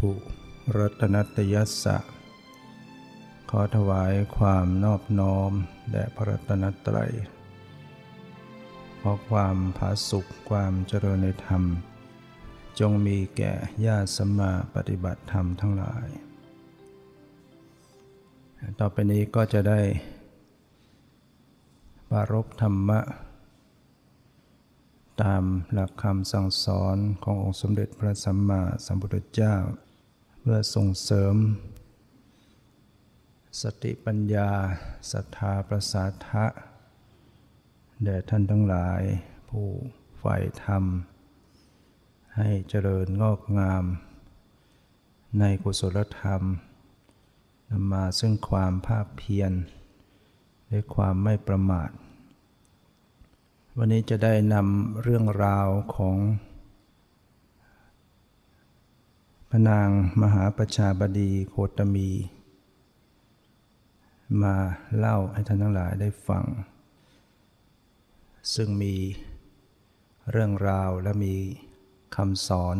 ถุรัตนตยัสสะ ขอถวายความนอบน้อมแด่พระรัตนตรัย ขอความผาสุขความเจริญในธรรม จงมีแก่ญาติสมมาปฏิบัติธรรมทั้งหลาย ต่อไปนี้ก็จะได้ปารบธรรมะ ตามหลักคำสั่งสอนขององค์สมเด็จพระสัมมาสัมพุทธเจ้า เพื่อส่งเสริม สติปัญญาศรัทธาประสาทะแด่ท่านทั้งหลาย ผู้ใฝ่ธรรม ให้เจริญงอกงาม ในกุศลธรรมนำมาซึ่งความภาคเพียรและความไม่ประมาท วันนี้จะได้นำเรื่องราวของ พระนางมหาประชาบดีโคตมี มาเล่าให้ท่านทั้งหลายได้ฟัง ซึ่งมีเรื่องราวและมีคำสอน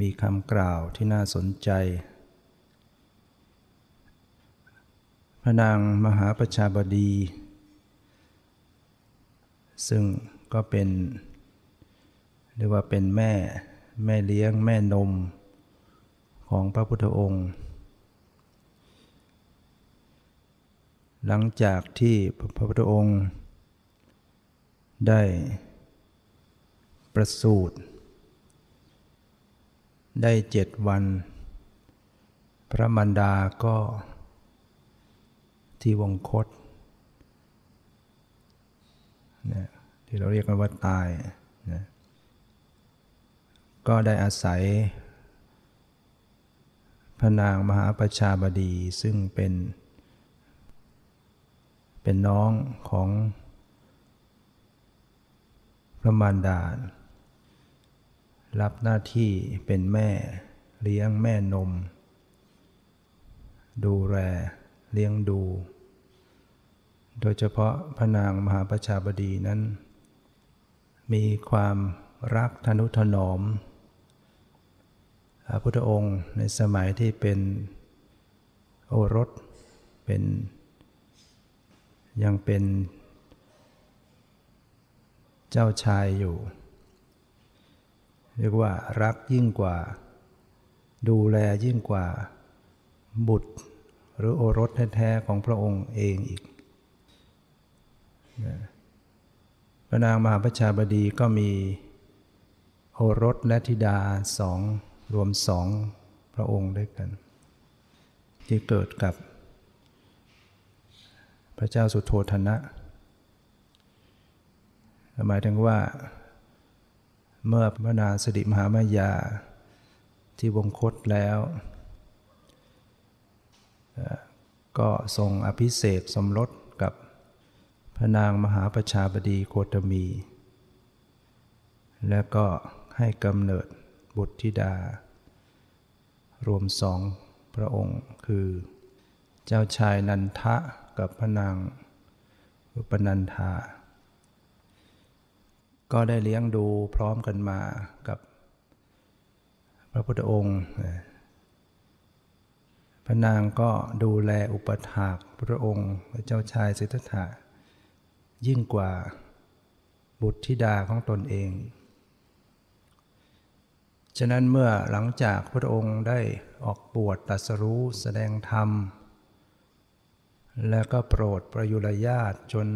มีคำกล่าวที่น่าสนใจ พระนางมหาประชาบดี ซึ่งก็เป็นเรียกว่าเป็นแม่แม่เลี้ยงแม่นม ของพระพุทธองค์ หลังจากที่พระพุทธองค์ ได้ประสูติได้เจ็ดวัน พระมันดาก็ที่วงคตนะที่เราเรียกกันว่าตายนะก็ได้อาศัย พระนางมหาประชาบดีซึ่งเป็น เป็นน้องของพระมารดา รับหน้าที่เป็นแม่เลี้ยงแม่นม ดูแลเลี้ยงดู โดยเฉพาะพระนางมหาประชาบดีนั้น มีความรักทนุถนอม ระพุทธองค์ในสมัยที่เป็นโอรสเป็นยังเป็นเจ้าชายอยู่ เรียกว่ารักยิ่งกว่า ดูแลยิ่งกว่าบุตร หรือโอรสแท้ๆของพระองค์เองอีก พระนางมหาประชาบดีก็มีโอรสและธิดาสอง รวมสองพระองค์ด้วยกัน ที่เกิดกับ พระเจ้าสุโธธนะหมายถึงว่า เมื่อพระนางสิริมหามายาที่วงคตแล้ว ก็ทรงอภิเษกสมรสกับพระนางมหาประชาบดีโคตมี และก็ให้กำเนิด บุตรธิดา รวมสองพระองค์ คือ เจ้าชายนันทะกับพระนางอุปนันธา ก็ได้เลี้ยงดูพร้อมกันมากับพระพุทธองค์ พระนางก็ดูแลอุปถากพระองค์พระเจ้าชายสิทธัตถะยิ่งกว่าบุตรธิดาของตนเอง ฉะนั้นเมื่อหลังจากพระองค์ได้ออกบวชตัสรู้แสดงธรรม แล้วก็โปรดประยุรญาตจน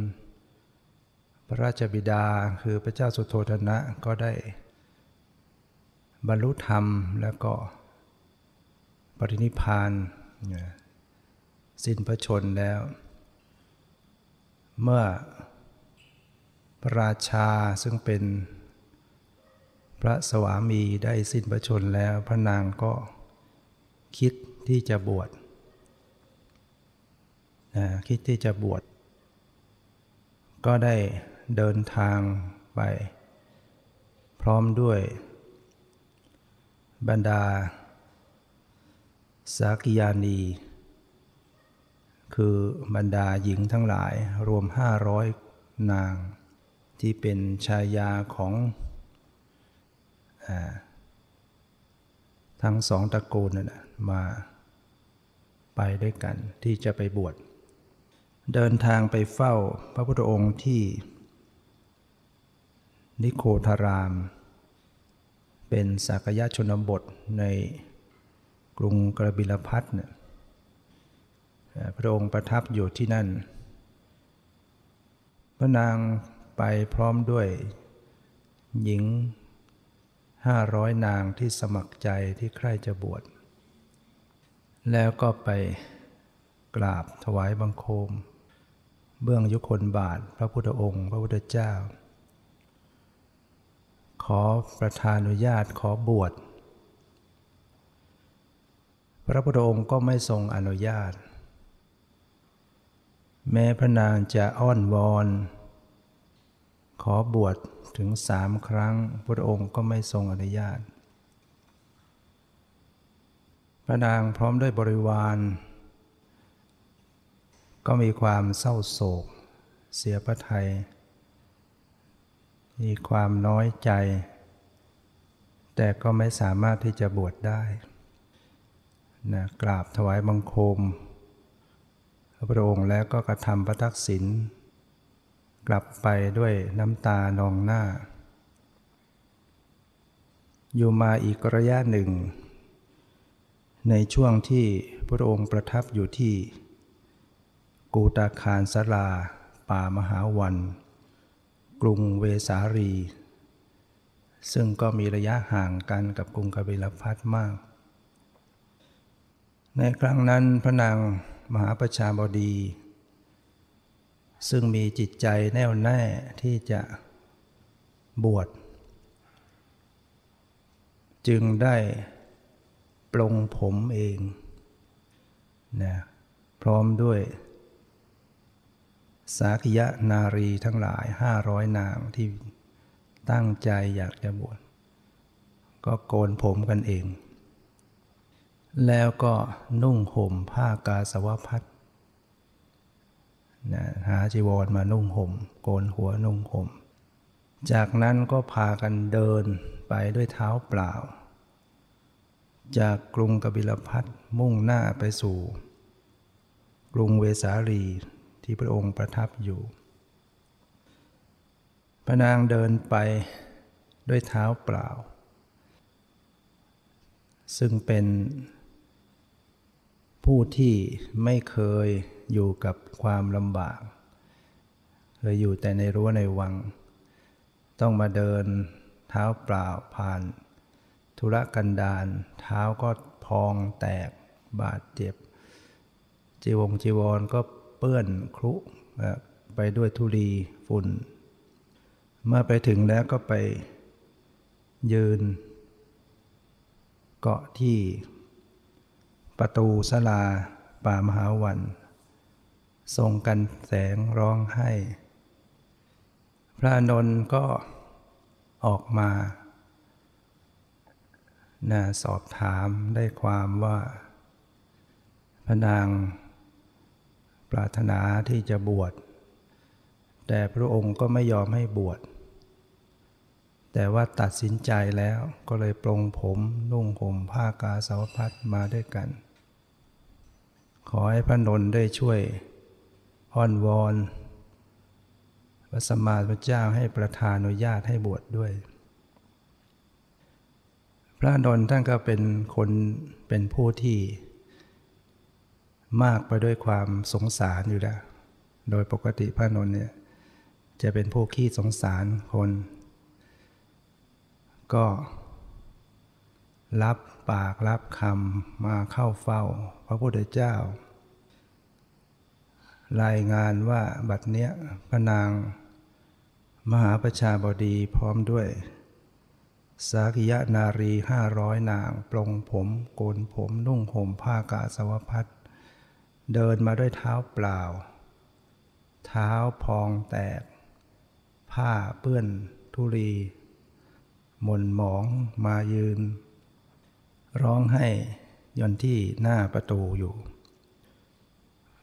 พระราชบิดาคือพระเจ้าสุโธธนะก็ได้ บรรลุธรรมแล้วก็ปรินิพานสิ้นพระชนแล้ว เมื่อพระราชาซึ่งเป็น ระสวามีได้สิ้นพระชนแล้วพระนางก็คิดที่จะบวชนะคิดที่จะบวช ก็ได้เดินทางไป พร้อมด้วย บรรดา สากิยานี คือบรรดาหญิงทั้งหลายรวมห้าร้อยนาง ที่เป็นชายาของ ทั้งสองตระกูลนั่นมาไปด้วยกันที่จะไปบวช เดินทางไปเฝ้าพระพุทธองค์ที่ นิโคธาราม เป็นสักยะชนบทในกรุงกระบิลพัทเนี่ยพระองค์ประทับอยู่ที่นั่น พระนางไปพร้อมด้วยหญิง ห้าร้อยนางที่สมัครใจที่ใครจะบวช แล้วก็ไปกราบถวายบังคม เบื้องยุคนบาทพระพุทธองค์ พระพุทธเจ้า ขอประทานุญาตขอบวช พระพุทธองค์ก็ไม่ทรงอนุญาต แม้พระนางจะอ้อนวอน ขอบวช ถึงสามครั้ง พระองค์ก็ไม่ทรงอนุญาต พระนางพร้อมด้วยบริวาร ก็มีความเศร้าโศก เสียพระทัยมีความน้อยใจ แต่ก็ไม่สามารถที่จะบวชได้นะกราบถวายบังคม พระองค์แล้วก็กระทำพระทักษิณ กลับไปด้วยน้ำตานองหน้า อยู่มาอีกระยะหนึ่ง ในช่วงที่พระองค์ประทับอยู่ที่ กูตาคารสลา ป่ามหาวัน กรุงเวสาลีซึ่งก็มีระยะห่างกันกับกรุงกบิลพัทมาก ในครั้งนั้นพระนางมหาประชาบดี ซึ่งมีจิตใจแน่วแน่ที่จะบวช จึงได้ปลงผมเองนะพร้อมด้วย สาขยะนารีทั้งหลายห้าร้อยนางที่ตั้งใจอยากจะบวชก็โกนผมกันเอง แล้วก็นุ่งห่มผ้ากาสาวพัด นะหาจีวรมานุ่งห่ม โกนหัวนุ่งห่ม จากนั้นก็พากันเดินไปด้วยเท้าเปล่า จากกรุงกบิลพัทมุ่งหน้าไปสู่ กรุงเวสาลีที่พระองค์ประทับอยู่ พระนางเดินไปด้วยเท้าเปล่า ซึ่งเป็นผู้ที่ไม่เคย อยู่กับความลำบากเคยอยู่แต่ในรั้วในวัง ต้องมาเดินเท้าเปล่าผ่าน ธุรกันดารเท้าก็พองแตกบาดเจ็บ จีวงจีวรก็เปื้อนครุไปด้วยธุลีฝุ่น เมื่อไปถึงแล้วก็ไปยืน เกาะที่ประตูสลาป่ามหาวัน ทรงกันแสงร้องไห้ พระนนท์ก็ออกมานะสอบถามได้ความว่า พระนางปรารถนาที่จะบวช แต่พระองค์ก็ไม่ยอมให้บวช แต่ว่าตัดสินใจแล้วก็เลยปรงผมนุ่งห่มผ้ากาสาวพัดมาด้วยกัน ขอให้พระนนท์ได้ช่วย อ้อนวอนพระสัมมาสัมพุทธเจ้าให้ประทานอนุญาตให้บวชดด้วย พระนนท์ท่านก็เป็นคนเป็นผู้ที่ มากไปด้วยความสงสารอยู่แล้วโดยปกติพระนนท์เนี่ยจะเป็นผู้ขี้สงสารคน ก็รับปากรับคำมาเข้าเฝ้า พระพุทธเจ้า รายงานว่าบัดเนี้ยพระนาง มหาประชาบดีพร้อมด้วย สากิยะนารีห้าร้อยนาง ปลงผมโกนผมนุ่งห่มผ้ากาสาวพัดเดินมาด้วยเท้าเปล่า เท้าพองแตก ผ้าเปื้อนทุลีหม่นหมองมายืน ร้องให้ยนที่หน้าประตูอยู่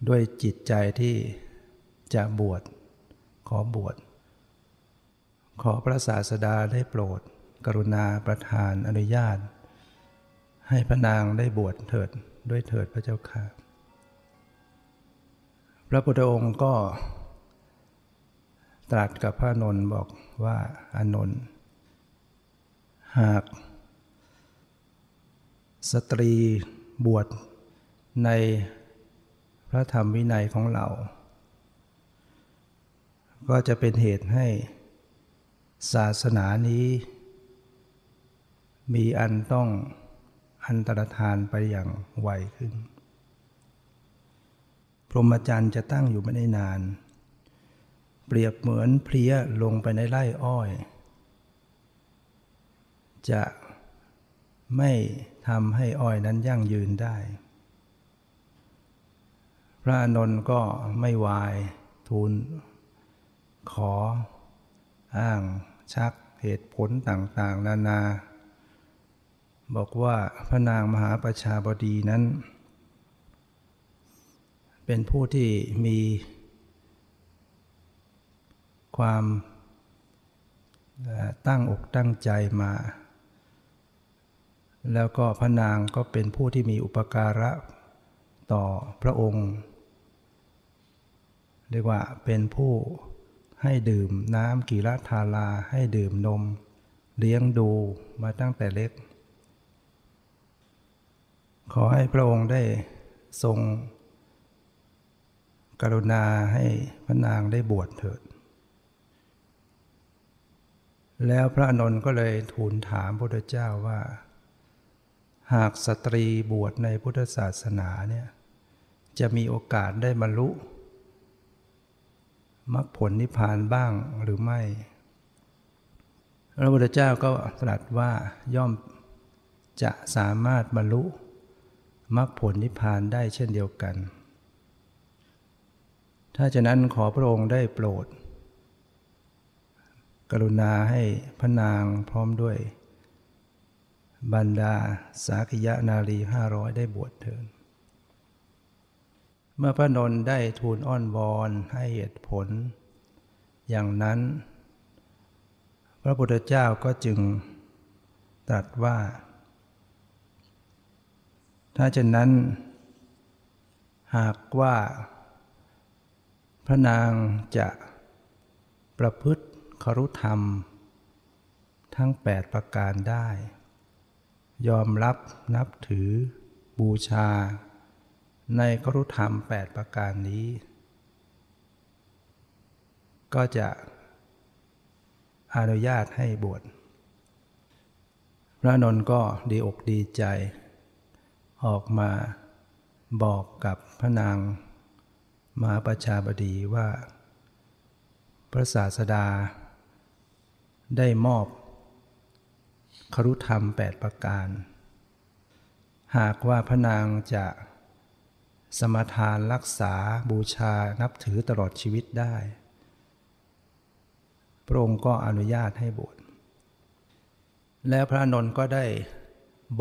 ด้วยจิตใจที่จะบวชขอบวช ขอพระศาสดาได้โปรด กรุณาประทานอนุญาต ให้พระนางได้บวชเถิดด้วยเถิดพระเจ้าค่ะ พระพุทธองค์ก็ ตรัสกับพระนนท์บอกว่าอานนท์หาก สตรีบวชใน พระธรรมวินัยของเรา ก็จะเป็นเหตุให้ศาสนานี้ มีอันต้องอันตรธานไปอย่างไวขึ้น พรหมจรรย์จะตั้งอยู่ไม่ได้นาน เปรียบเหมือนเพลียลงไปในไร่อ้อย จะไม่ทำให้อ้อยนั้นยั่งยืนได้ พระนนท์ก็ไม่วายทูลขอ อ้างชักเหตุผลต่างๆ นานา บอกว่าพระนางมหาประชาบดีนั้น เป็นผู้ที่มี ความตั้งอกตั้งใจมา แล้วก็พระนางก็เป็นผู้ที่มีอุปการะต่อพระองค์ เรียกว่าเป็นผู้ให้ดื่มน้ำกีรธาลาให้ดื่มนม เลี้ยงดูมาตั้งแต่เล็ก ขอให้พระองค์ได้ทรง กรุณาให้พระนางได้บวชเถิด แล้วพระนนท์ก็เลยทูลถามพระพุทธเจ้าว่า หากสตรีบวชในพุทธศาสนาเนี่ยจะมีโอกาสได้บรรลุ มรรคผลนิพพานบ้างหรือไม่ พระพุทธเจ้าก็ตรัสว่าย่อมจะสามารถบรรลุมรรคผลนิพพานได้เช่นเดียวกัน ถ้าฉะนั้นขอพระองค์ได้โปรด กรุณาให้พระนางพร้อมด้วยบรรดาสากิยะนารีห้าร้อยได้บวชเถิด เมื่อพระนนท์ได้ทูลอ้อนวอนให้เหตุผล อย่างนั้น พระพุทธเจ้าก็จึงตรัสว่า ถ้าเช่นนั้น หากว่าพระนางจะประพฤติครุธรรม ทั้งแปดประการได้ ยอมรับนับถือบูชา ในกรุธรรมแปดประการนี้ ก็จะอนุญาตให้บวช พระนนท์ก็ดีอกดีใจ ออกมาบอกกับพระนางมาประชาบดีว่า พระศาสดา ได้มอบครุธรรมแปดประการ หากว่าพระนางจะ สมทานรักษาบูชานับถือตลอดชีวิตได้ พระองค์ก็อนุญาตให้บวชแล้วพระนนท์ก็ได้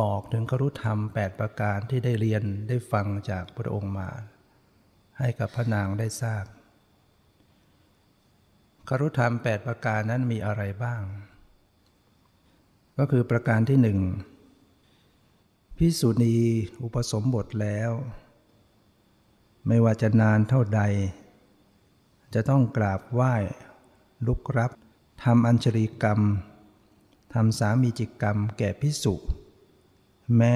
บอกถึงครุธรรม 8 ประการที่ได้เรียนได้ฟังจากพระองค์มา ให้กับพระนางได้ทราบครุธรรม 8 ประการนั้นมีอะไรบ้าง ก็คือประการที่หนึ่งพิสุณีอุปสมบทแล้ว ไม่ว่าจะนานเท่าใด จะต้องกราบไหว้ ลุกรับทำอัญชลีกรรมทำสามีจิกรรมแก่พิสุแม้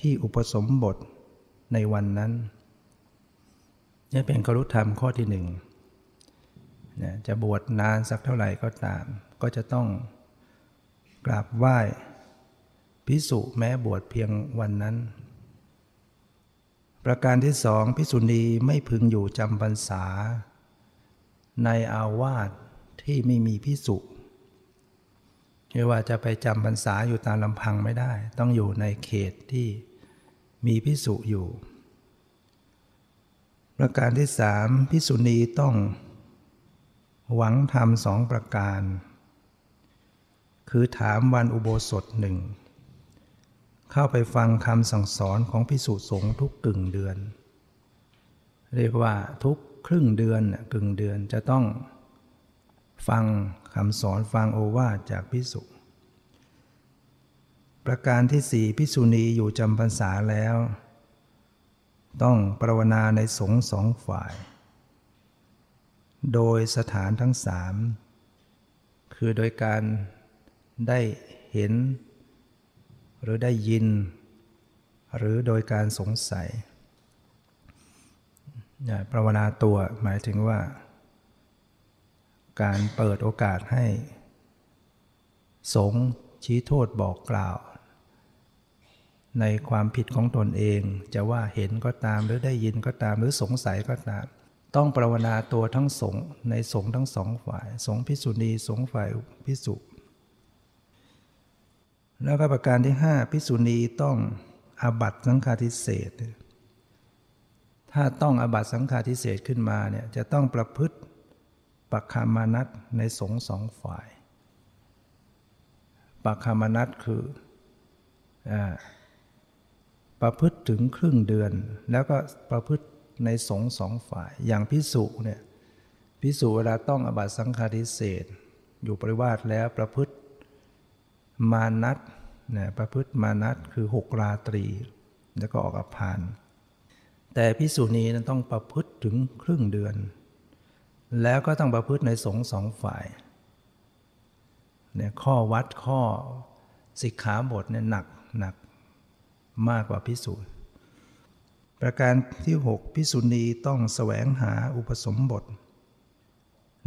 ที่อุปสมบทในวันนั้นนี่เป็นครุธรรมข้อที่หนึ่งจะบวชนานสักเท่าไหร่ก็ตาม ก็จะต้องกราบไหว้พิสุแม้บวชเพียงวันนั้น ประการที่สองพิสุณีไม่พึงอยู่จำพรรษา ในอาวาสที่ไม่มีพิสุไม่ว่าจะไปจำพรรษาอยู่ตามลำพังไม่ได้ ต้องอยู่ในเขตที่มีพิสุอยู่ ประการที่สามพิสุณีต้องหวังทำสองประการ คือถามวันอุโบสถหนึ่ง เข้าไปฟังคำสั่งสอนของพิสุสงฆ์ทุกกึ่งเดือน เรียกว่าทุกครึ่งเดือนกึ่งเดือนจะต้องฟังคำสอนฟังโอวาทจากพิสุประการที่สี่พิสุณีอยู่จำพรรษาแล้ว ต้องปรวนาในสงฆ์สองฝ่าย โดยสถานทั้งสามคือโดยการได้เห็น หรือได้ยิน หรือโดยการสงสัยปรวนาตัวหมายถึงว่า การเปิดโอกาสให้ สงชี้โทษบอกกล่าว ในความผิดของตนเอง จะว่าเห็นก็ตามหรือได้ยินก็ตามหรือสงสัยก็ตาม ต้องปรวนาตัวทั้งสงในสงทั้งสองฝ่าย สงพิสุณีสงฝ่ายพิสุ แล้วก็ประการที่ห้าพิสุณีต้องอาบัตสังฆาทิเศษ ถ้าต้องอาบัตสังฆาทิเศษขึ้นมาเนี่ยจะต้องประพฤติปักคามานัตในสงสองฝ่าย ปักคามานัตคืออประพฤติถึงครึ่งเดือน แล้วก็ประพฤติในสงสองฝ่าย อย่างพิสุเนี่ยพิสุเวลาต้องอบัตสังฆาทิเศษอยู่ปริวาสแล้วประพฤติ มานัตเนี่ยประพฤติมานัตคือหกราตรี แล้วก็ออกอภานแต่พิสูจนีนั้นต้องประพฤติถึงครึ่งเดือน แล้วก็ต้องประพฤติในสงสองฝ่ายเนี่ยข้อวัดข้อสิกขาบทเนี่ยหนักหนักมากกว่าพิสูจน์ประการที่ 6 พิสุณีต้องแสวงหาอุปสมบท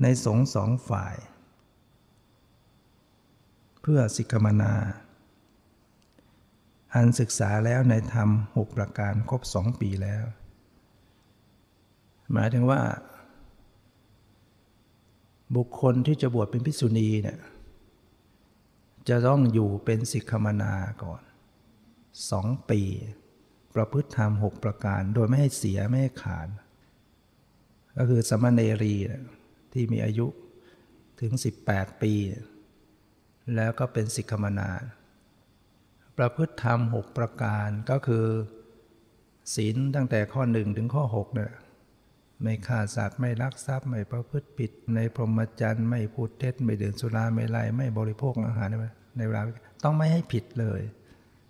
ในสงสองฝ่าย พื่อสิกมนา อันศึกษาแล้วในธรรมหกประการครบสองปีแล้ว หมายถึงว่า บุคคลที่จะบวชเป็นพิสุณีเนี่ยจะต้องอยู่เป็นสิกขมนาก่อนสองปี ประพฤติธรรมหกประการโดยไม่ให้เสียไม่ให้ขาดก็คือสมณเณรีที่มีอายุถึง 18 ปี แล้วก็เป็นสิกขมนา ประพฤติธรรมหกประการก็คือ ศีลตั้งแต่ข้อหนึ่งถึงข้อ6เนี่ยไม่ฆ่าสัตว์ไม่ลักทรัพย์ไม่ประพฤติผิด ในพรหมจรรย์ไม่พูดเท็จไม่ดื่มสุราไม่ไล่ไม่บริโภคอาหารในเวลาต้องไม่ให้ผิดเลย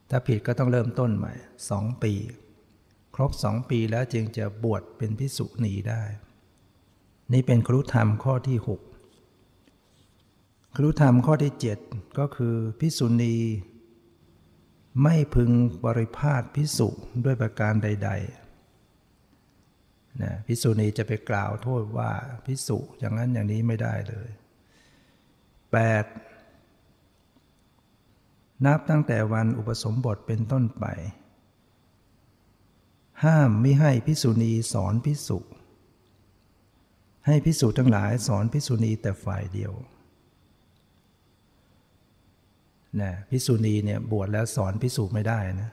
ถ้าผิดก็ต้องเริ่มต้นใหม่สองปี ครบสองปีแล้วจึงจะบวชเป็นพิสุณีได้ นี่เป็นครุธรรมข้อที่หก รุธรรมข้อที่เจ็ดก็คือพิสุณี ไม่พึงบริพาทพิสุด้วยประการใดๆนะพิสุณีจะไปกล่าวโทษว่าพิสุอย่างนั้นอย่างนี้ไม่ได้เลย 8. นับตั้งแต่วันอุปสมบทเป็นต้นไป ห้ามไม่ให้พิสุณีสอนพิสุให้พิสุทั้งหลายสอนพิสุณีแต่ฝ่ายเดียว นะพิสุณีเนี่ยบวชแล้วสอนพิสุไม่ได้นะ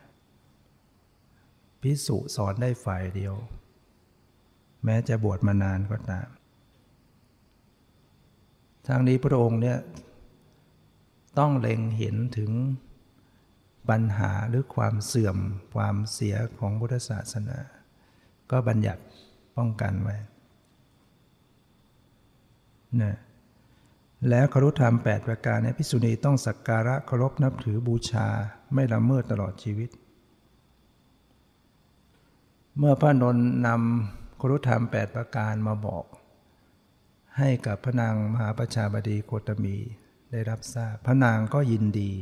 พิสุสอนได้ฝ่ายเดียว แม้จะบวชมานานก็ตามทางนี้พระองค์เนี่ยต้องเล็งเห็นถึงปัญหาหรือความเสื่อมความเสียของพุทธศาสนา ก็บัญญัติป้องกันไว้นะ แล้วคารุธรรม 8 ประการในพิสุณีต้องสักการะเคารพนับถือบูชาไม่ละเมิดตลอดชีวิต เมื่อพระนนนำครุธรรม 8 ประการมาบอก ให้กับพระนางมหาประชาบดีโคตมีได้รับทราบพระนางก็ยินดี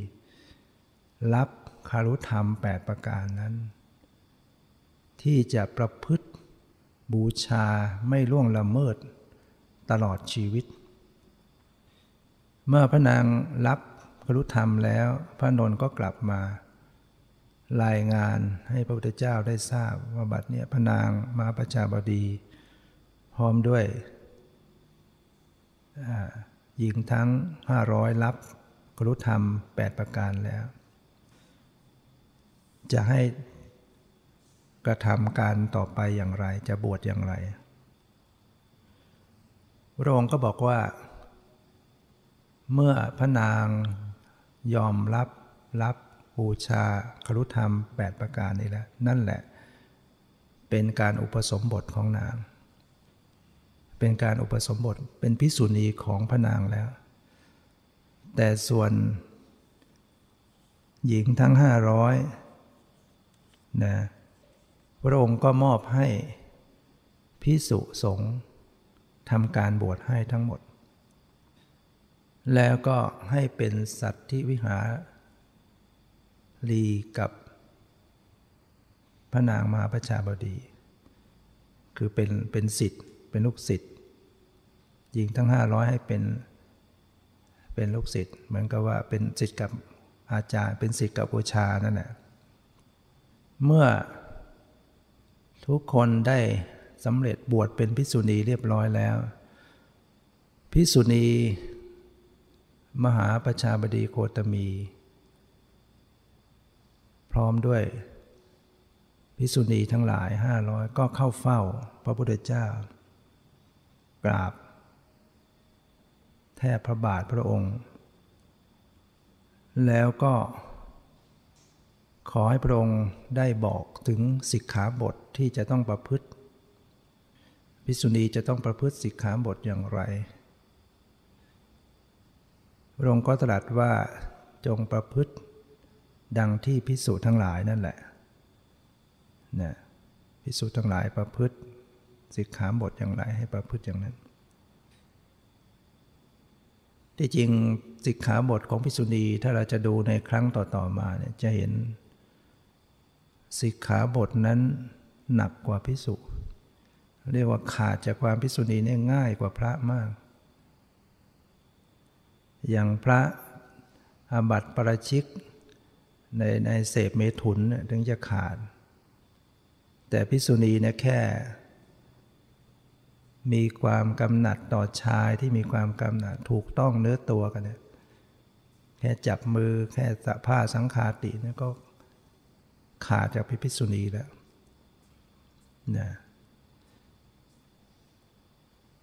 รับคารุธรรม 8 ประการนั้น ที่จะประพฤติบูชาไม่ล่วงละเมิดตลอดชีวิต เมื่อพระนางรับครุธรรมแล้ว พระนนท์ก็กลับมา รายงานให้พระพุทธเจ้าได้ทราบว่าบัดเนี่ยพระนางมาประชาบดี พร้อมด้วยหญิงทั้ง 500 รับกรุธรรม 8 ประการแล้ว จะให้กระทำการต่อไปอย่างไร จะบวชอย่างไรพระองค์ก็บอกว่า เมื่อพระนางยอมรับรับบูชาครุธรรม 8 ประการนี้แล้ว นั่นแหละ เป็นการอุปสมบทของนาง เป็นการอุปสมบทเป็นพิสุณีของพระนางแล้ว แต่ส่วน หญิงทั้งห้าร้อยนะพระองค์ก็มอบให้พิสุสงฆ์ทำการบวชให้ทั้งหมด แล้วก็ให้เป็นสัตว์ที่วิหารีกับพระนางมาพระชาบดี คือเป็นเป็นสิทธิ์เป็นลูกศิษย์หญิงทั้งห้าร้อยให้เป็นเป็นลูกศิษย์เหมือนกับว่าเป็นศิษย์กับอาจารย์เป็นศิษย์กับบูชานั่นแหละเมื่อทุกคนได้สำเร็จบวชเป็นพิสุณีเรียบร้อยแล้ว พิสุณี มหาประชาบดีโคตมี พร้อมด้วยพิสุณีทั้งหลายห้าร้อยก็เข้าเฝ้าพระพุทธเจ้า กราบ แทบพระบาทพระองค์ แล้วก็ ขอให้พระองค์ได้บอกถึงสิกขาบทที่จะต้องประพฤติภิกษุณีจะต้องประพฤติสิกขาบทอย่างไร พระองค์ก็ตรัสว่าจงประพฤติดังที่พิสูจทั้งหลายนั่นแหละนะพิสูจทั้งหลายประพฤติสิกขาบทอย่างไรให้ประพฤติอย่างนั้น ที่จริงสิกขาบทของพิสุณีถ้าเราจะดูในครั้งต่อๆมาเนี่ยจะเห็นสิกขาบทนั้นหนักกว่าพิสุเรียกว่าขาดจากความพิสุณีเนี่ยง่ายกว่าพระมาก อย่างพระอาบัติประชิกในในเสพเมถุนถึงจะขาด แต่พิสุณีเนี่ยแค่ มีความกำหนัดต่อชายที่มีความกำหนัดถูกต้องเนื้อตัวกันเนี่ยแค่จับมือแค่สะผ้าสังคาติเนี่ยก็ขาดจากพิพิสุณีแล้วนะ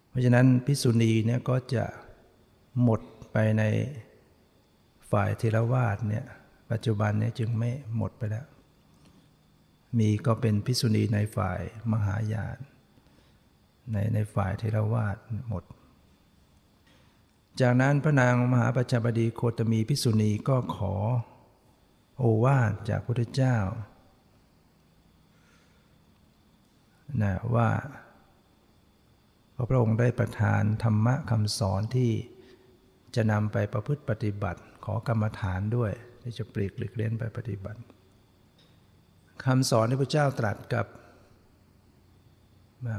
เพราะฉะนั้นพิสุณีเนี่ยก็จะหมด ไปในฝ่ายเทรวาสเนี่ยปัจจุบันนี้จึงไม่หมดไปแล้ว มีก็เป็นพิสุณีในฝ่ายมหายาน ในในฝ่ายเทรวาสหมด จากนั้นพระนางมหาปัจจบดีโคตมีพิสุณีก็ขอโอวาทจากพระพุทธเจ้านะว่าพระองค์ได้ประทานธรรมะคำสอนที่ จะนำไปประพฤติปฏิบัติ ขอกรรมฐานด้วย ที่จะปลีกหลีกเล่นไปปฏิบัติคำสอนที่พระเจ้าตรัสกับ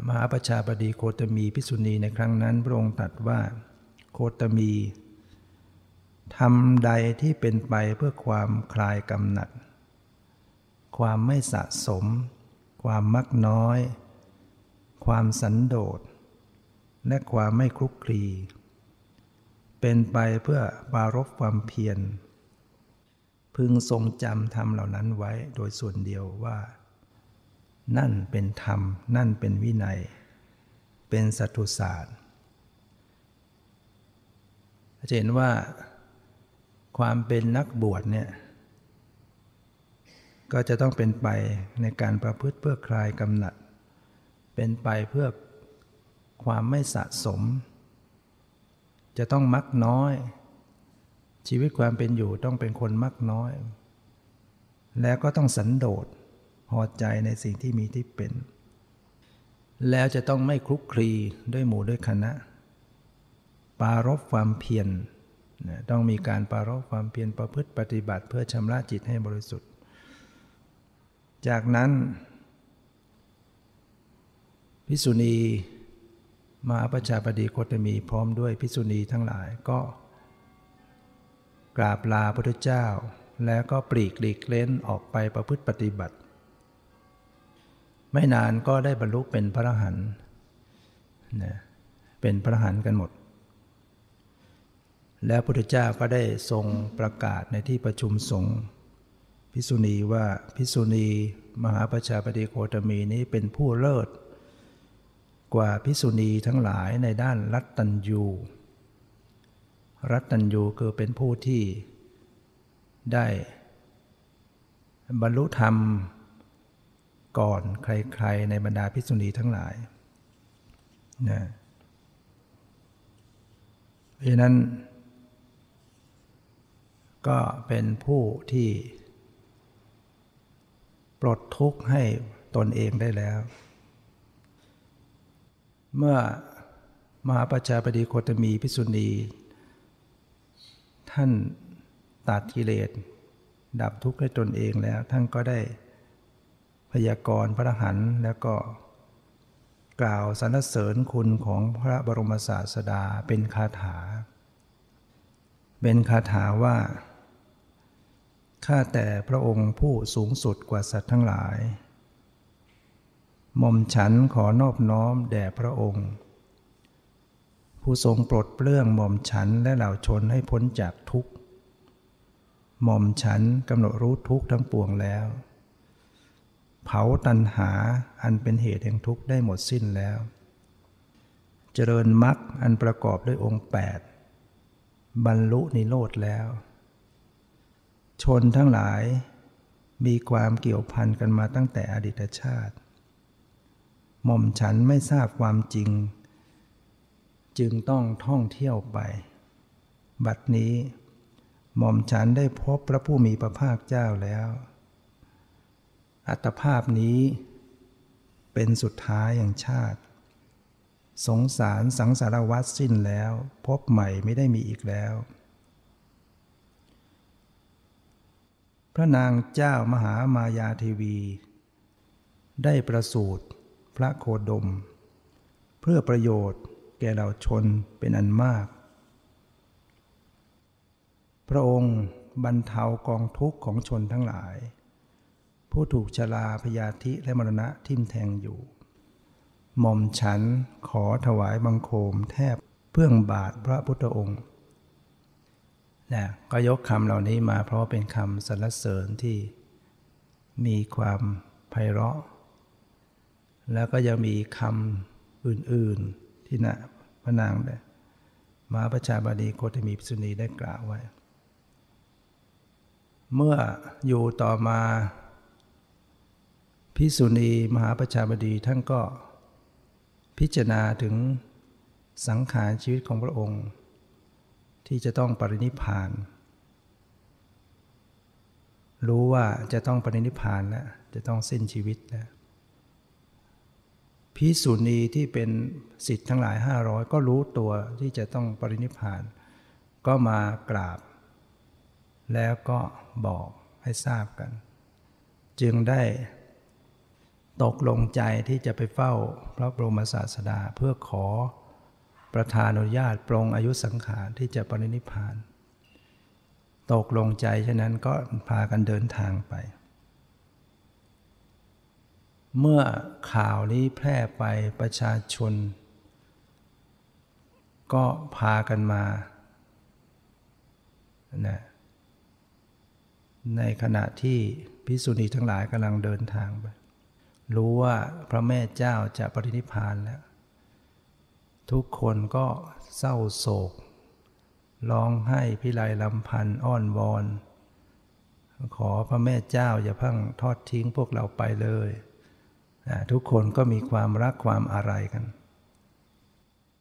มหาประชาบดีโคตมีพิสุณีในครั้งนั้น พระองค์ตรัสว่าโคตมีทำใดที่เป็นไปเพื่อความคลายกำหนัด ความไม่สะสม ความมักน้อย ความสันโดษ และความไม่คลุกคลี เป็นไปเพื่อปารบความเพียร พึงทรงจำธรรมเหล่านั้นไว้โดยส่วนเดียวว่า นั่นเป็นธรรม นั่นเป็นวินัย เป็นสัตุศาสตร์จะเห็นว่าความเป็นนักบวชเนี่ยก็จะต้องเป็นไปในการประพฤติเพื่อคลายกำหนัด เป็นไปเพื่อความไม่สะสม จะต้องมักน้อย ชีวิตความเป็นอยู่ต้องเป็นคนมักน้อย แล้วก็ต้องสันโดษพอใจในสิ่งที่มีที่เป็น แล้วจะต้องไม่คลุกคลีด้วยหมู่ด้วยคณะ ปารบความเพียรต้องมีการปารบความเพียรประพฤติปฏิบัติ เพื่อชำระจิตให้บริสุทธิ์ จากนั้น พิสุณี มหาประชาบดีโคตมีพร้อมด้วยพิสุณีทั้งหลายก็ กราบลาพระพุทธเจ้า แล้วก็ปลีกหลีกเล้นออกไปประพฤติปฏิบัติ ไม่นานก็ได้บรรลุเป็นพระอรหันต์นะเป็นพระอรหันต์กันหมด แล้วพระพุทธเจ้าก็ได้ทรงประกาศในที่ประชุมสงฆ์พิสุณีว่าพิสุณีมหาประชาบดีโคตมีนี้เป็นผู้เลิศ กว่าพิสุณีทั้งหลายในด้านรัตตัญยู รัตตัญยูคือเป็นผู้ที่ได้บรรลุธรรมก่อนใครๆในบรรดาพิสุณีทั้งหลายนะเพราะนั้น ก็เป็นผู้ที่ปลดทุกข์ให้ตนเองได้แล้ว เมื่อมหาประชาบดีโคตมีพิสุณีท่านตัดกิเลส ดับทุกข์ให้ตนเองแล้ว ท่านก็ได้พยากรณ์พระหันแล้วก็กล่าวสรรเสริญคุณของพระบรมศาสดาเป็นคาถา เป็นคาถาว่า ข้าแต่พระองค์ผู้สูงสุดกว่าสัตว์ทั้งหลาย หม่อมฉันขอนอบน้อมแด่พระองค์ ผู้ทรงปลดเปลื้องหม่อมฉันและเหล่าชนให้พ้นจากทุกข์ หม่อมฉันกำหนดรู้ทุกข์ทั้งปวงแล้ว เผาตันหาอันเป็นเหตุแห่งทุกข์ได้หมดสิ้นแล้ว เจริญมรรคอันประกอบด้วยองค์ 8 บรรลุนิโรธแล้ว ชนทั้งหลายมีความเกี่ยวพันกันมาตั้งแต่อดีตชาติ หม่อมฉันไม่ทราบความจริง จึงต้องท่องเที่ยวไป บัดนี้ หม่อมฉันได้พบพระผู้มีพระภาคเจ้าแล้ว อัตภาพนี้ เป็นสุดท้ายอย่างชาติ สงสารสังสารวัฏสิ้นแล้ว พบใหม่ไม่ได้มีอีกแล้ว พระนางเจ้ามหามายาเทวี ได้ประสูติ พระโคดม เพื่อประโยชน์แก่เหล่าชนเป็นอันมาก พระองค์บรรเทากองทุกข์ของชนทั้งหลาย ผู้ถูกชลาพยาธิและมรณะทิ่มแทงอยู่ หม่อมฉันขอถวายบังคมแทบเพื่องบาทพระพุทธองค์นะก็ยกคำเหล่านี้มาเพราะเป็นคำสรรเสริญที่มีความไพเราะ แล้วก็ยังมีคำอื่นๆที่นะพระนางได้มาประชาบดีโคตมีพิสุณีได้กล่าวไว้ เมื่ออยู่ต่อมาพิสุณีมหาประชาบดีท่านก็พิจารณาถึงสังขารชีวิตของพระองค์ ที่จะต้องปรินิพาน รู้ว่าจะต้องปรินิพานแล้วจะต้องสิ้นชีวิตแล้ว พิสุณีที่เป็นสิทธิ์ทั้งหลายห้าร้อยก็รู้ตัวที่จะต้องปรินิพานก็มากราบ แล้วก็บอกให้ทราบกัน จึงได้ตกลงใจที่จะไปเฝ้าพระบรมศาสดาเพื่อขอประธานอนุญาตปรงอายุสังขารที่จะปรินิพาน ตกลงใจฉะนั้นก็พากันเดินทางไป เมื่อข่าวนี้แพร่ไปประชาชน ก็พากันมานะในขณะที่พิสุณีทั้งหลายกำลังเดินทางไป รู้ว่าพระแม่เจ้าจะปรินิพานแล้ว ทุกคนก็เศร้าโศก ร้องให้พิไลลำพันอ้อนวอน ขอพระแม่เจ้าอย่าพิ่งทอดทิ้งพวกเราไปเลย ทุกคนก็มีความรักความอะไรกัน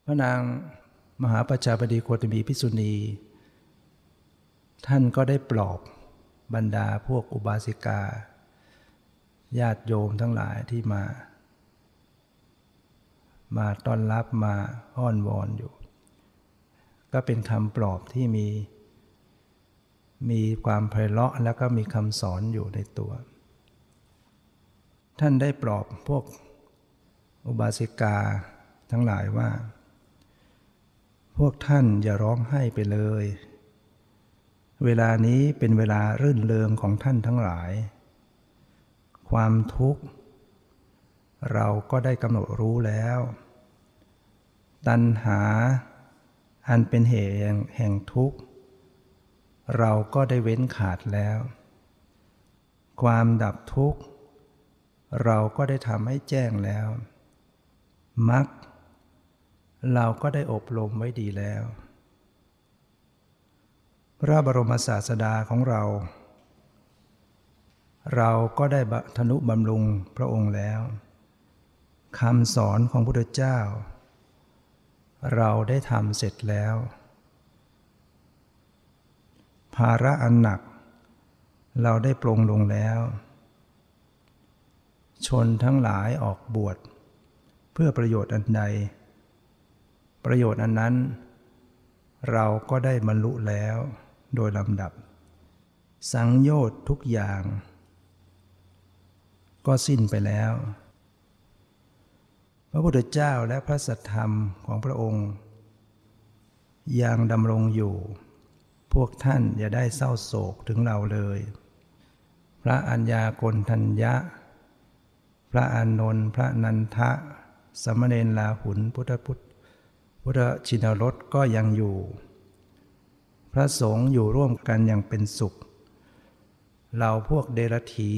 พระนางมหาประชาบดีโคตมีพิสุณี ท่านก็ได้ปลอบบรรดาพวกอุบาสิกา ญาติโยมทั้งหลายที่มา มาต้อนรับมาอ้อนวอนอยู่ ก็เป็นคำปลอบที่มี มีความไพเราะแล้วก็มีคำสอนอยู่ในตัว ท่านได้ปลอบพวกอุบาสิกาทั้งหลายว่า พวกท่านอย่าร้องไห้ไปเลย เวลานี้เป็นเวลารื่นเริงของท่านทั้งหลาย ความทุกข์ เราก็ได้กำหนดรู้แล้ว ตัณหาอันเป็นเหตุแห่งทุกข์ เราก็ได้เว้นขาดแล้ว ความดับทุกข์ เราก็ได้ทำให้แจ้งแล้วมรรคเราก็ได้อบรมไว้ดีแล้ว พระบรมศาสดาของเรา เราก็ได้ธนุบำรุงพระองค์แล้วคำสอนของพระพุทธเจ้า เราได้ทำเสร็จแล้ว ภาระอันหนัก เราได้ปรงลงแล้ว ชนทั้งหลายออกบวช เพื่อประโยชน์อันใด ประโยชน์อันนั้น เราก็ได้บรรลุแล้วโดยลำดับ สังโยชน์ทุกอย่าง ก็สิ้นไปแล้ว พระพุทธเจ้าและพระสัทธรรมของพระองค์ยังดำรงอยู่ พวกท่านอย่าได้เศร้าโศกถึงเราเลย พระอัญญากลทัญญะ พระอานนท์พระนันทะ สมณเณรลาหุนพุทธพุทธพุทธชินรสก็ยังอยู่ พระสงฆ์อยู่ร่วมกันอย่างเป็นสุข เราพวกเดรถี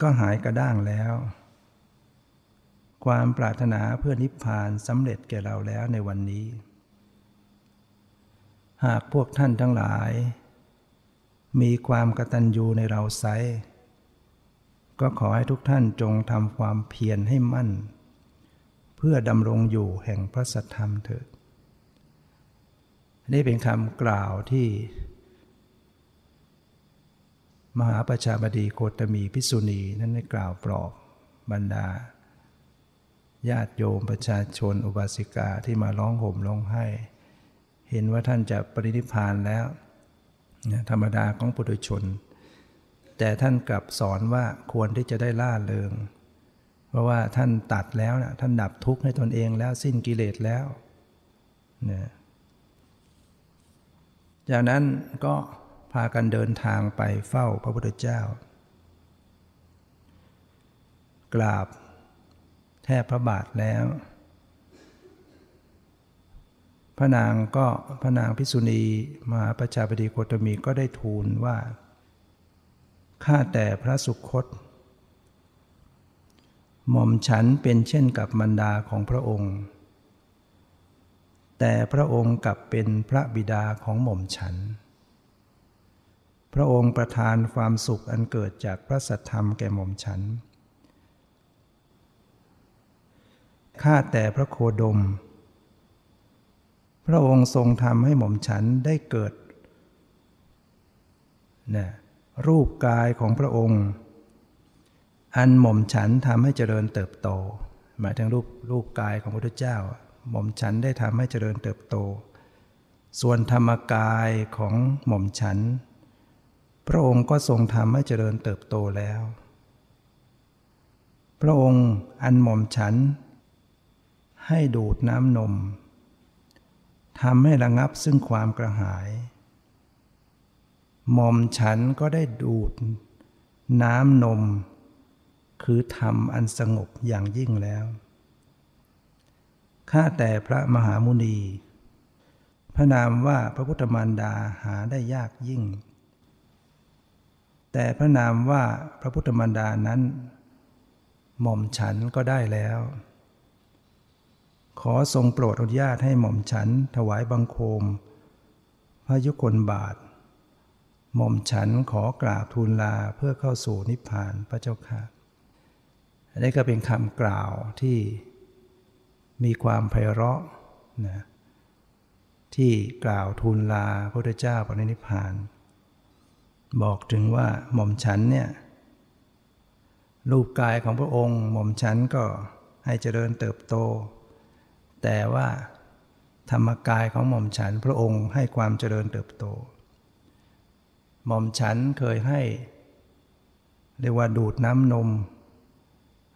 ก็หายกระด้างแล้ว ความปรารถนาเพื่อนิพพานสำเร็จแก่เราแล้วในวันนี้ หากพวกท่านทั้งหลาย มีความกตัญญูในเราไซ ก็ขอให้ทุกท่านจงทำความเพียรให้มั่น เพื่อดำรงอยู่แห่งพระสัทธรรมเถิดนี่เป็นคำกล่าวที่ มหาประชาบดีโคตมีพิสุณีนั้นได้กล่าวปลอบบรรดา ญาติโยมประชาชนอุบาสิกาที่มาร้องห่มร้องไห้ เห็นว่าท่านจะปรินิพพานแล้วธรรมดาของปุถุชน แต่ท่านกลับสอนว่าควรที่จะได้ล่าเริง เพราะว่าท่านตัดแล้วนะท่านดับทุกข์ให้ตนเองแล้วสิ้นกิเลสแล้วนะจากนั้นก็พากันเดินทางไปเฝ้าพระพุทธเจ้า กราบแทบพระบาทแล้ว พระนางก็พระนางพิสุณีมหาประชาบดีโคตมีก็ได้ทูลว่า ข้าแต่พระสุคต หม่อมฉันเป็นเช่นกับมันดาของพระองค์ แต่พระองค์กลับเป็นพระบิดาของหม่อมฉัน พระองค์ประทานความสุขอันเกิดจากพระสัทธรรมแก่หม่อมฉัน ข้าแต่พระโคดม พระองค์ทรงทำให้หม่อมฉันได้เกิดนะ รูปกายของพระองค์ อันหม่อมฉันทำให้เจริญเติบโต หมายถึงรูปรูปกายของพระพุทธเจ้า หม่อมฉันได้ทำให้เจริญเติบโต ส่วนธรรมกายของหม่อมฉัน พระองค์ก็ทรงทำให้เจริญเติบโตแล้ว พระองค์อันหม่อมฉัน ให้ดูดน้ำนมทำให้ระงับซึ่งความกระหาย หม่อมฉันก็ได้ดูด น้ำนม คือธรรมอันสงบอย่างยิ่งแล้ว ข้าแต่พระมหามุนี พระนามว่าพระพุทธมารดาหาได้ยากยิ่ง แต่พระนามว่าพระพุทธมารดานั้น หม่อมฉันก็ได้แล้ว ขอทรงโปรดอนุญาตให้หม่อมฉันถวายบังคมพระยุคลบาท หม่อมฉันขอกราบทูลลาเพื่อเข้าสู่นิพพานพระเจ้าค่ะอันนี้ก็เป็นคำกล่าวที่มีความไพเราะนะที่กล่าวทูลลาพระพุทธเจ้าปรินิพพาน บอกถึงว่าหม่อมฉันเนี่ยรูปกายของพระองค์ หม่อมฉันก็ให้เจริญเติบโต แต่ว่าธรรมกายของหม่อมฉันพระองค์ให้ความเจริญเติบโต หม่อมฉันเคยให้ เรียกว่าดูดน้ำนม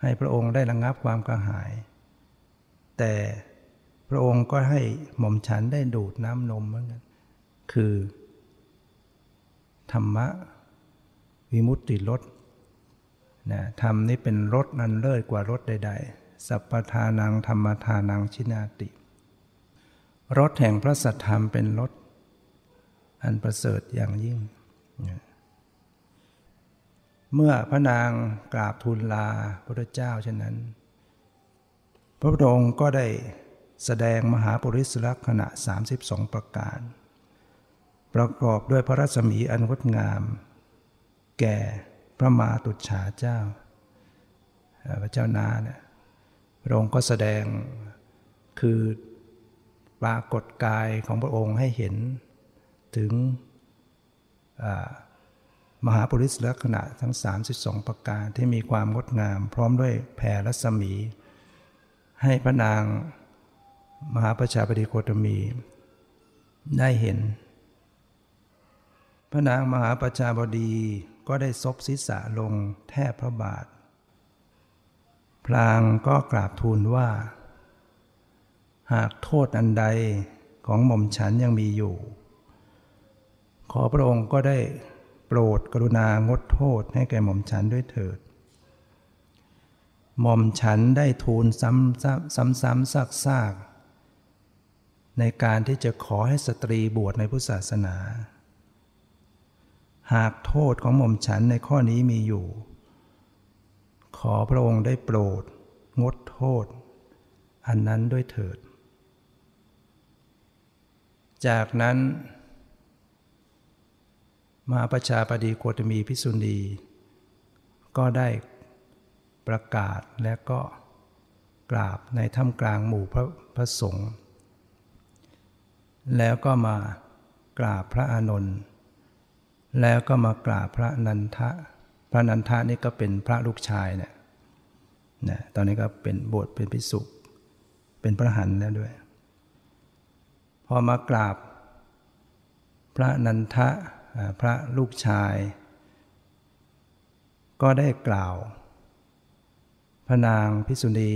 ให้พระองค์ได้ระงงับความกระหาย แต่พระองค์ก็ให้หม่อมฉันได้ดูดน้ำนมเหมือนกันคือ ธรรมะ วิมุตติรสนะธรรมนี้เป็นรสนันเลิศกว่ารสใด ๆ สัพพทานังธรรมทานังชินาติรสแห่งพระสัทธรรมเป็นรสอันประเสริฐอย่างยิ่ง เมื่อพระนางกราบทูลลาพระเจ้าเช่นนั้น พระพุทธองค์ก็ได้แสดงมหาปริศลักษณะ 32 ประการ ประกอบด้วยพระรัศมีอันงดงาม แก่พระมาตุฉาเจ้า พระเจ้านาเนี่ยพระองค์ก็แสดงคือปรากฏกายของพระองค์ให้เห็นถึง มหาปุริสลักษณะทั้ง 32 ประการที่มีความงดงาม พร้อมด้วยแผ่รัศมี ให้พระนางมหาประชาบดีโคตมี ได้เห็น พระนางมหาประชาบดีก็ได้ซบศีรษะลงแทบพระบาท พลางก็กราบทูลว่า หากโทษอันใดของหม่อมฉันยังมีอยู่ ขอพระองค์ก็ได้โปรดกรุณางดโทษให้แก่หม่อมฉันด้วยเถิด หม่อมฉันได้ทูลซ้ำซ้ำซ้ำซากซากในการที่จะขอให้สตรีบวชในพุทธศาสนา หากโทษของหม่อมฉันในข้อนี้มีอยู่ ขอพระองค์ได้โปรด งดโทษ อันนั้นด้วยเถิด จากนั้น มหาประชาปดีโคตมีพิสุณี ก็ได้ประกาศและก็กราบในถ้ำกลางหมู่พระพระสงฆ์แล้วก็มากราบพระอานนท์แล้วก็มากราบพระนันทะ พระนันทะนี่ก็เป็นพระลูกชายเนี่ยนะตอนนี้ก็เป็นบวชเป็นพิสุเป็นพระหันแล้วด้วย พอมากราบ พระนันทะ พระลูกชาย ก็ได้กล่าว พระนางพิสุณี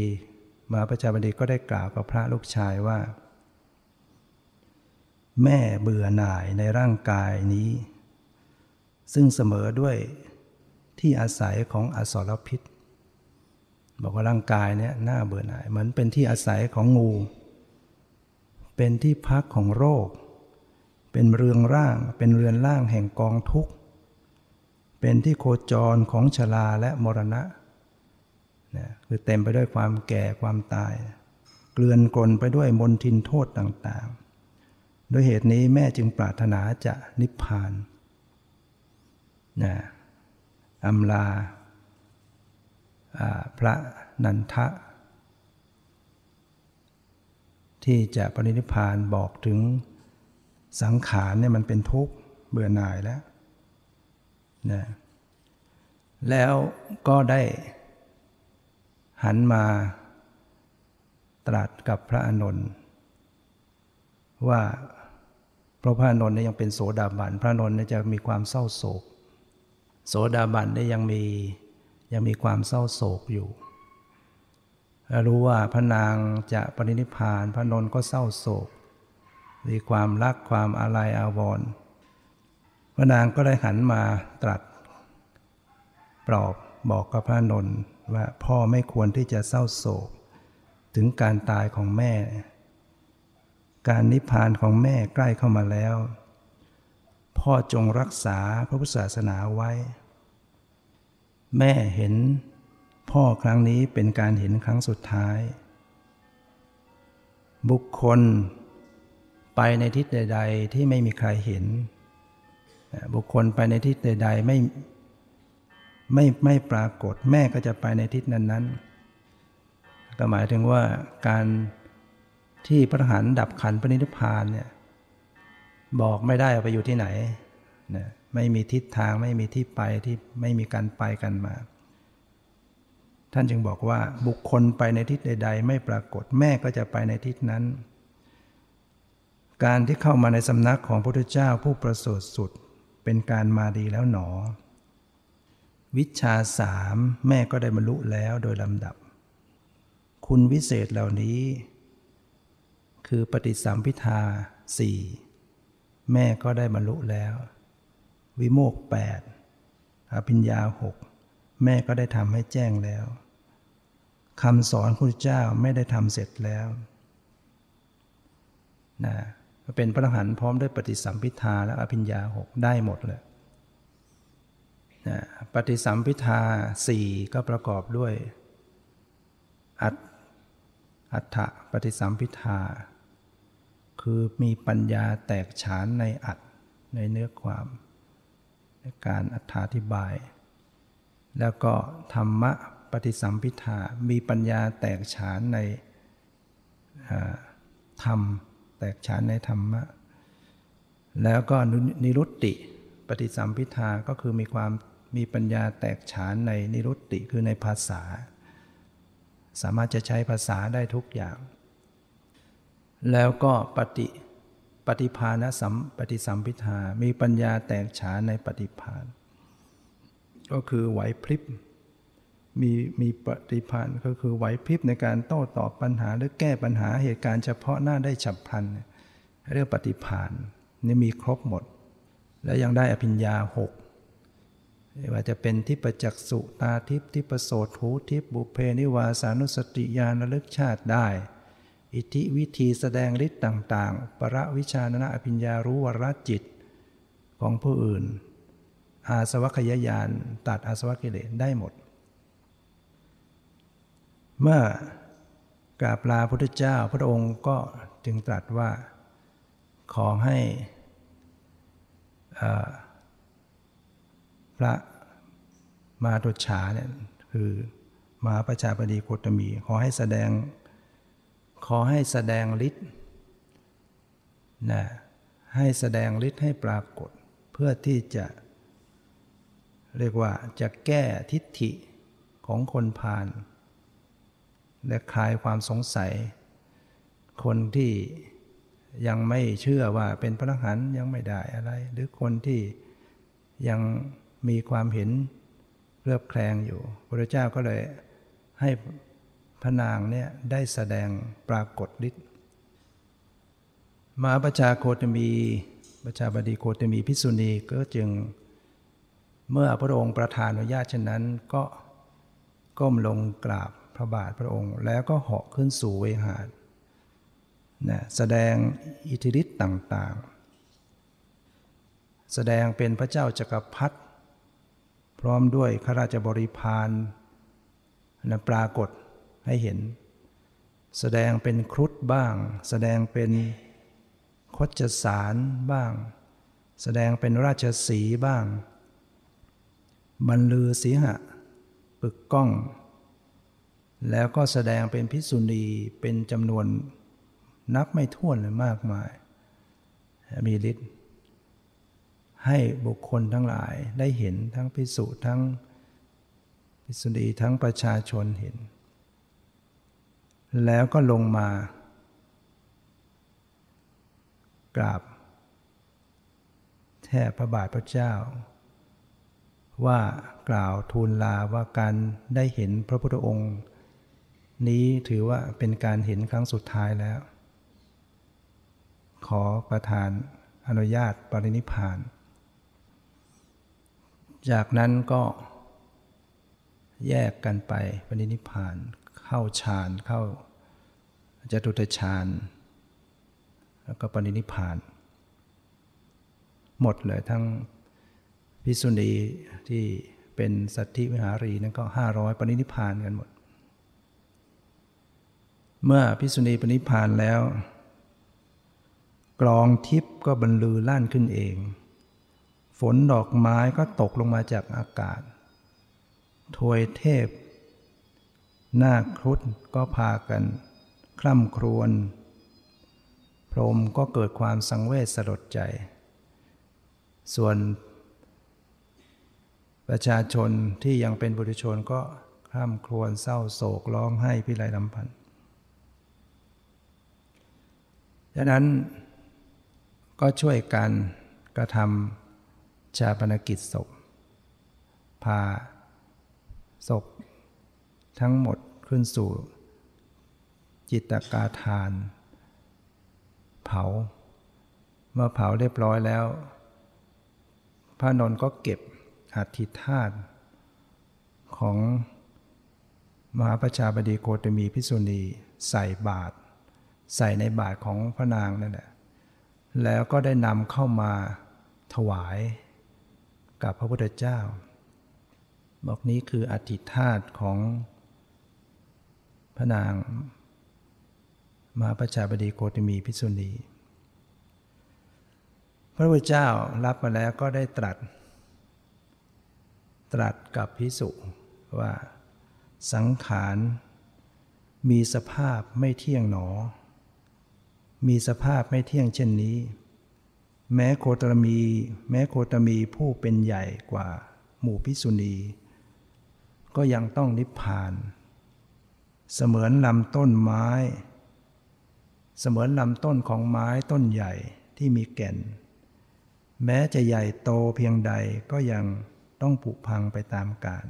มาประชาบดีก็ได้กล่าวกับพระลูกชายว่า แม่เบื่อหน่ายในร่างกายนี้ ซึ่งเสมอด้วยที่อาศัยของอสรพิษ บอกว่าร่างกายเนี่ยน่าเบื่อหน่ายเหมือนเป็นที่อาศัยของงู เป็นที่พักของโรค เป็นเรืองร่าง เป็นเรือนร่างแห่งกองทุกข์ เป็นที่โคจรของชราและมรณะนะคือเต็มไปด้วยความแก่ความตาย เกลื่อนกลนไปด้วยมนทินโทษต่างๆ ด้วยเหตุนี้แม่จึงปรารถนาจะนิพพานนะอำลาพระนันทะ ที่จะปรินิพพานบอกถึง สังขารเนี่ยมันเป็นทุกข์เบื่อหน่ายแล้วนะแล้วก็ได้หันมาตรัสกับพระอานนท์ว่าพระพระอานนท์เนี่ยยังเป็นโสดาบัน พระอานนท์เนี่ยจะมีความเศร้าโศก โสดาบันได้ยังมียังมีความเศร้าโศกอยู่ รู้ว่าพระนางจะปรินิพาน พระนนท์ก็เศร้าโศก มีความรักความอาลัยอาวรณ์พระนางก็ได้หันมาตรัส ปลอบบอกกับพระนนท์ว่าพ่อไม่ควรที่จะเศร้าโศก ถึงการตายของแม่ การนิพพานของแม่ใกล้เข้ามาแล้ว พ่อจงรักษาพระพุทธศาสนาไว้ แม่เห็นพ่อครั้งนี้เป็นการเห็นครั้งสุดท้าย บุคคล ไปในทิศใด ๆ ที่ไม่มีใครเห็น บุคคลไปในทิศใด ๆ ไม่ไม่ไม่ปรากฏแม่ก็จะไปในทิศนั้นๆ ก็หมายถึงว่าการที่พระหันดับขันปณิธพานเนี่ยบอกไม่ได้ไปอยู่ที่ไหนนะไม่มีทิศทางไม่มีที่ไปที่ไม่มีการไปกันมา ท่านจึงบอกว่าบุคคลไปในทิศใด ๆ ไม่ปรากฏแม่ก็จะไปในทิศนั้น การที่เข้ามาในสำนักของพระพุทธเจ้าผู้ประเสริฐสุด เป็นการมาดีแล้วหนอ วิชาสามแม่ก็ได้บรรลุแล้วโดยลำดับ คุณวิเศษเหล่านี้ คือปฏิสัมพิทาสี่แม่ก็ได้บรรลุแล้ว วิโมกแปดอภิญญาหกแม่ก็ได้ทำให้แจ้งแล้วคำสอนพระเจ้าไม่ได้ทำเสร็จแล้วนะ เป็นพระอรหันต์พร้อมด้วยปฏิสัมพิทาและอภิญญาหกได้หมดเลยนะปฏิสัมพิทาสี่ก็ประกอบด้วย อัตอัฏฐปฏิสัมพิทา คือมีปัญญาแตกฉานในอัตในเนื้อความในการอธิบาย แล้วก็ธรรมะปฏิสัมพิทา มีปัญญาแตกฉานในธรรม แตกฉานในธรรมะ แล้วก็นิรุตติ ปฏิสัมพิทาก็คือมีความมีปัญญาแตกฉานในนิรุตติคือในภาษา สามารถจะใช้ภาษาได้ทุกอย่าง แล้วก็ปฏิปฏิภาณสัมปฏิสัมพิทา มีปัญญาแตกฉานในปฏิภาณก็คือไหวพริบ มีมีปฏิพันธ์ก็คือไหวพริบในการโต้ตอบปัญหาหรือแก้ปัญหาเหตุการณ์เฉพาะหน้าได้ฉับพลันเรียกปฏิพานนี่มีครบหมด แล้วยังได้อภิญญาหกว่าจะเป็นทิปจักสุตาทิพทิปโสทูทิพบุเพนิวาสานุสติญาณลึกชาติได้ อิทธิวิธีแสดงฤทธิ์ต่างๆ ประวิชานนะอภิญญารู้วรจิตของผู้อื่น อาสวัคยายานตัดอาสวัคกิเลสได้หมด เมื่อกราบลาพุทธเจ้าพระองค์ก็จึงตรัสว่าขอให้พระมาตุฉาเนี่ยคือมาประชาบดีโคตมี ขอให้แสดง ขอให้แสดงฤทธิ์นะให้แสดงฤทธิ์ให้ปรากฏ เพื่อที่จะเรียกว่าจะแก้ทิฏฐิของคนพาล และคลายความสงสัย คนที่ยังไม่เชื่อว่าเป็นพระอรหันต์ยังไม่ได้อะไร หรือคนที่ยังมีความเห็นเรือบแคลงอยู่พระเจ้าก็เลยให้พระนางเนี่ยได้แสดงปรากฏฤทธิ์มาประชาโคตมีประชาบดีโคตมีพิสุณีก็จึงเมื่อพระองค์ประทานอนุญาตเช่นนั้นก็ก้มลงกราบ ระบาทพระองค์ แล้วก็เหาะขึ้นสู่เวหาดนะแสดงอิทธิฤทธิ์ต่างๆ แสดงเป็นพระเจ้าจักรพรรดิพร้อมด้วยข้าราชบริพารนะปรากฏให้เห็น แสดงเป็นครุฑบ้าง แสดงเป็นคดจสารบ้าง แสดงเป็นราชสีบ้าง บรรลือสีหะ ปึกก้อง แล้วก็แสดงเป็นพิสุณีเป็นจำนวนนับไม่ถ้วนเลยมากมาย มีฤทธิ์ให้บุคคลทั้งหลายได้เห็นทั้งพิสุทั้งพิสุณีทั้งประชาชนเห็น แล้วก็ลงมากราบ แทบพระบาทพระเจ้า ว่ากล่าวทูลลาว่าการได้เห็นพระพุทธองค์ นี้ถือว่าเป็นการเห็นครั้งสุดท้ายแล้ว ขอประทานอนุญาตปรินิพาน จากนั้นก็แยกกันไปปรินิพาน เข้าฌานเข้าจตุตฌานแล้วก็ปรินิพาน หมดเลยทั้งพิสุณีที่เป็นสัตธิวิหารีนั้นก็ห้าร้อยปรินิพานกันหมด เมื่อพิสุณีปริพานแล้ว กลองทิพย์ก็บรรลือลั่นขึ้นเอง ฝนดอกไม้ก็ตกลงมาจากอากาศทวยเทพนาครุฑก็พากันคร่ำครวญพรมก็เกิดความสังเวชสลดใจ ส่วน ประชาชนที่ยังเป็นบุตรชนก็คร่ำครวญเศร้าโศกร้องไห้พิไรลำพันธ์ ดังนั้นก็ช่วยกันกระทำชาปนกิจศพ พาศพทั้งหมดขึ้นสู่ จิตกาทาน เผา เมื่อเผาเรียบร้อยแล้ว พระนนก็เก็บอัฐิธาตุของมหาประชาบดีโคตมีพิสุณีใส่บาตร ใส่ในบาตรของพระนางนั่นแหละแล้วก็ได้นำเข้ามาถวายกับพระพุทธเจ้า บอกนี้คืออธิธาตของพระนาง มาประชาบดีโกติมีพิสุณีพระพุทธเจ้ารับมาแล้วก็ได้ตรัส ตรัสกับพิสุว่าสังขารมีสภาพไม่เที่ยงหนอ มีสภาพไม่เที่ยงเช่นนี้ แม้โคตรมี แม้โคตรมีผู้เป็นใหญ่กว่า หมู่พิสุณี ก็ยังต้องนิพพาน เสมือนลำต้นไม้ เสมือนลำต้นของไม้ต้นใหญ่ที่มีแก่น แม้จะใหญ่โตเพียงใดก็ยังต้องผุพังไปตามกาล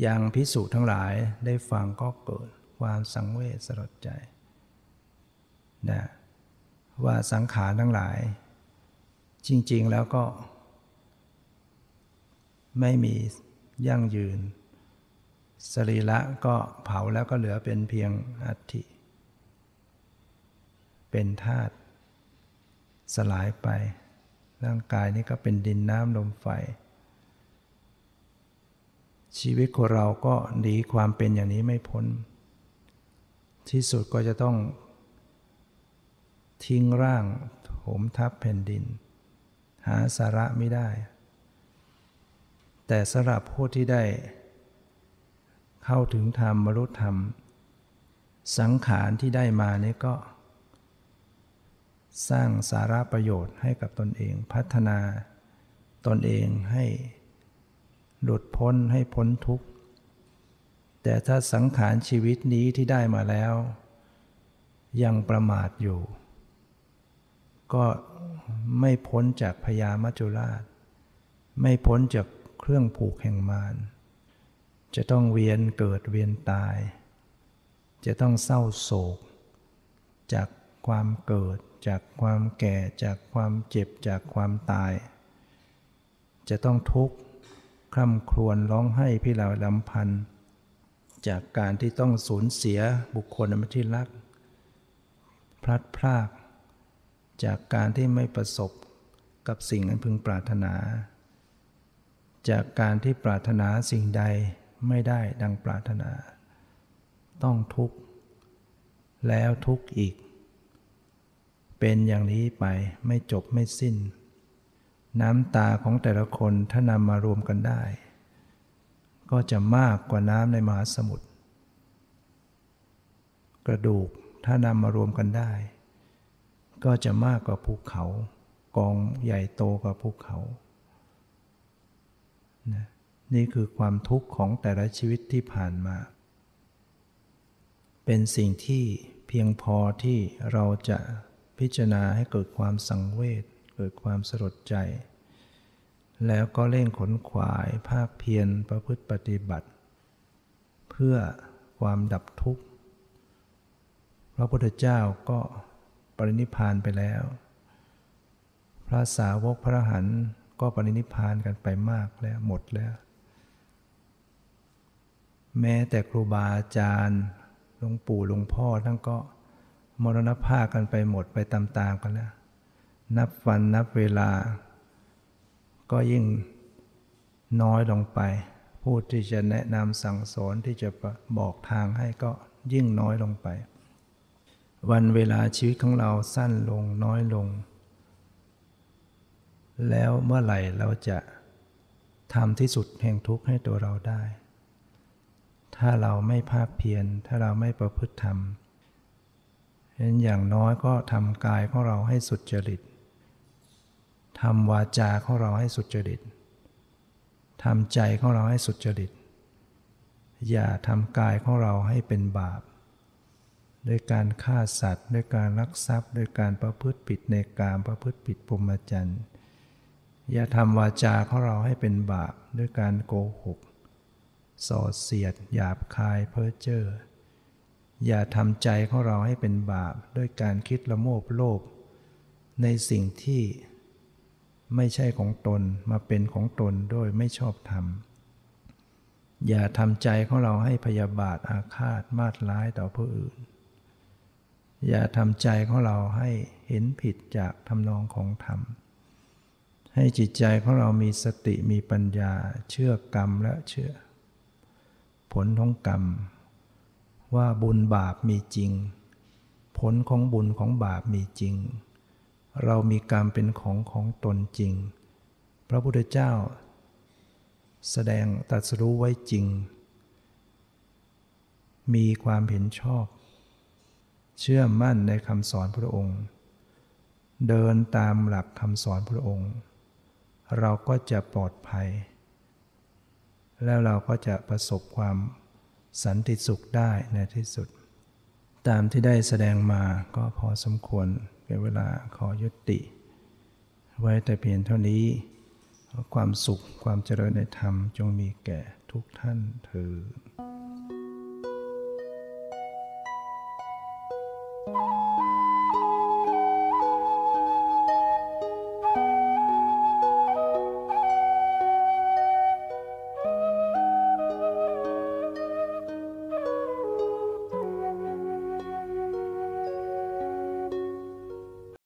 อย่างพิสูจน์ทั้งหลายได้ฟังก็เกิดความสังเวชสลดใจ นะว่าสังขารทั้งหลาย จริง ๆ แล้วก็ ไม่มียั่งยืน สรีระก็เผาแล้วก็เหลือเป็นเพียงอัฐิ เป็นธาตุสลายไป ร่างกายนี้ก็เป็นดินน้ำลมไฟ ชีวิตของเราก็หนีความเป็นอย่างนี้ไม่พ้น ที่สุดก็จะต้อง ทิ้งร่างโหมทับแผ่นดิน หาสาระไม่ได้ แต่สำหรับผู้ที่ได้ เข้าถึงธรรมบรรลุธรรม สังขารที่ได้มานี่ก็ สร้างสาระประโยชน์ให้กับตนเองพัฒนาตนเองให้หลุดพ้นให้พ้นทุกข์ แต่ถ้าสังขารชีวิตนี้ที่ได้มาแล้ว ยังประมาทอยู่ ก็ไม่พ้นจากพยามัจจุราช ไม่พ้นจากเครื่องผูกแห่งมารจะต้องเวียนเกิดเวียนตาย จะต้องเศร้าโศก จากความเกิด จากความแก่ จากความเจ็บ จากความตาย จะต้องทุกข์คร่ำครวญร้องไห้พี่เหล่าลำพันธ์จากการที่ต้องสูญเสียบุคคลอันที่รัก พลัดพราก จากการที่ไม่ประสบกับสิ่งนั้นพึงปรารถนา จากการที่ปรารถนาสิ่งใดไม่ได้ดังปรารถนา ต้องทุกข์ แล้วทุกข์อีก เป็นอย่างนี้ไปไม่จบไม่สิ้น น้ำตาของแต่ละคนถ้านำมารวมกันได้ ก็จะมากกว่าน้ำในมหาสมุทรกระดูกถ้านำมารวมกันได้ ก็จะมากกว่าภูเขา กองใหญ่โตกว่าภูเขานะนี่คือความทุกข์ของแต่ละชีวิตที่ผ่านมา เป็นสิ่งที่เพียงพอที่เราจะพิจารณาให้เกิดความสังเวชเกิดความสลดใจ แล้วก็เร่งขนขวายภาคเพียรประพฤติปฏิบัติ เพื่อความดับทุกข์ พระพุทธเจ้าก็ ปรินิพานไปแล้ว พระสาวกพระหันก็ปรินิพานกันไปมากแล้วหมดแล้ว แม้แต่ครูบาอาจารย์หลวงปู่หลวงพ่อทั้งก็มรณภาพกันไปหมดไปตามๆกันแล้ว นับวันนับเวลา ก็ยิ่งน้อยลงไปพูดที่จะแนะนำสั่งสอนที่จะบอกทางให้ก็ยิ่งน้อยลงไป วันเวลาชีวิตของเราสั้นลงน้อยลง แล้วเมื่อไหร่เราจะทำที่สุดแห่งทุกข์ให้ตัวเราได้ ถ้าเราไม่ภาคเพียร ถ้าเราไม่ประพฤติธรรมเห็นอย่างน้อยก็ทำกายของเราให้สุดจริตทำวาจาของเราให้สุดจริตทำใจของเราให้สุดจริต อย่าทำกายของเราให้เป็นบาป ด้วยการฆ่าสัตว์ ด้วยการลักทรัพย์ ด้วยการประพฤติผิดในกามประพฤติผิดพรมจรรย์อย่าทำวาจาของเราให้เป็นบาปด้วยการโกหกส่อเสียด หยาบคายเพ้อเจ้ออย่าทำใจของเราให้เป็นบาปด้วยการคิดละโมบโลภในสิ่งที่ไม่ใช่ของตนมาเป็นของตนโดยไม่ชอบธรรม อย่าทำใจของเราให้พยาบาทอาฆาตมาดร้ายต่อผู้อื่น อย่าทำใจของเราให้เห็นผิดจากทำนองของธรรม ให้จิตใจของเรามีสติมีปัญญาเชื่อกรรมและเชื่อ ผลของกรรม ว่าบุญบาปมีจริง ผลของบุญของบาปมีจริง เรามีกรรมเป็นของของตนจริง พระพุทธเจ้า แสดงตรัสรู้ไว้จริง มีความเห็นชอบ เชื่อมั่นในคำสอนพระองค์ เดินตามหลักคำสอนพระองค์ เราก็จะปลอดภัย แล้วเราก็จะประสบความสันติสุขได้ในที่สุด ตามที่ได้แสดงมาก็พอสมควรเป็นเวลาขอยุติ ไว้แต่เพียงเท่านี้ ความสุขความเจริญในธรรมจงมีแก่ทุกท่านเธอ you.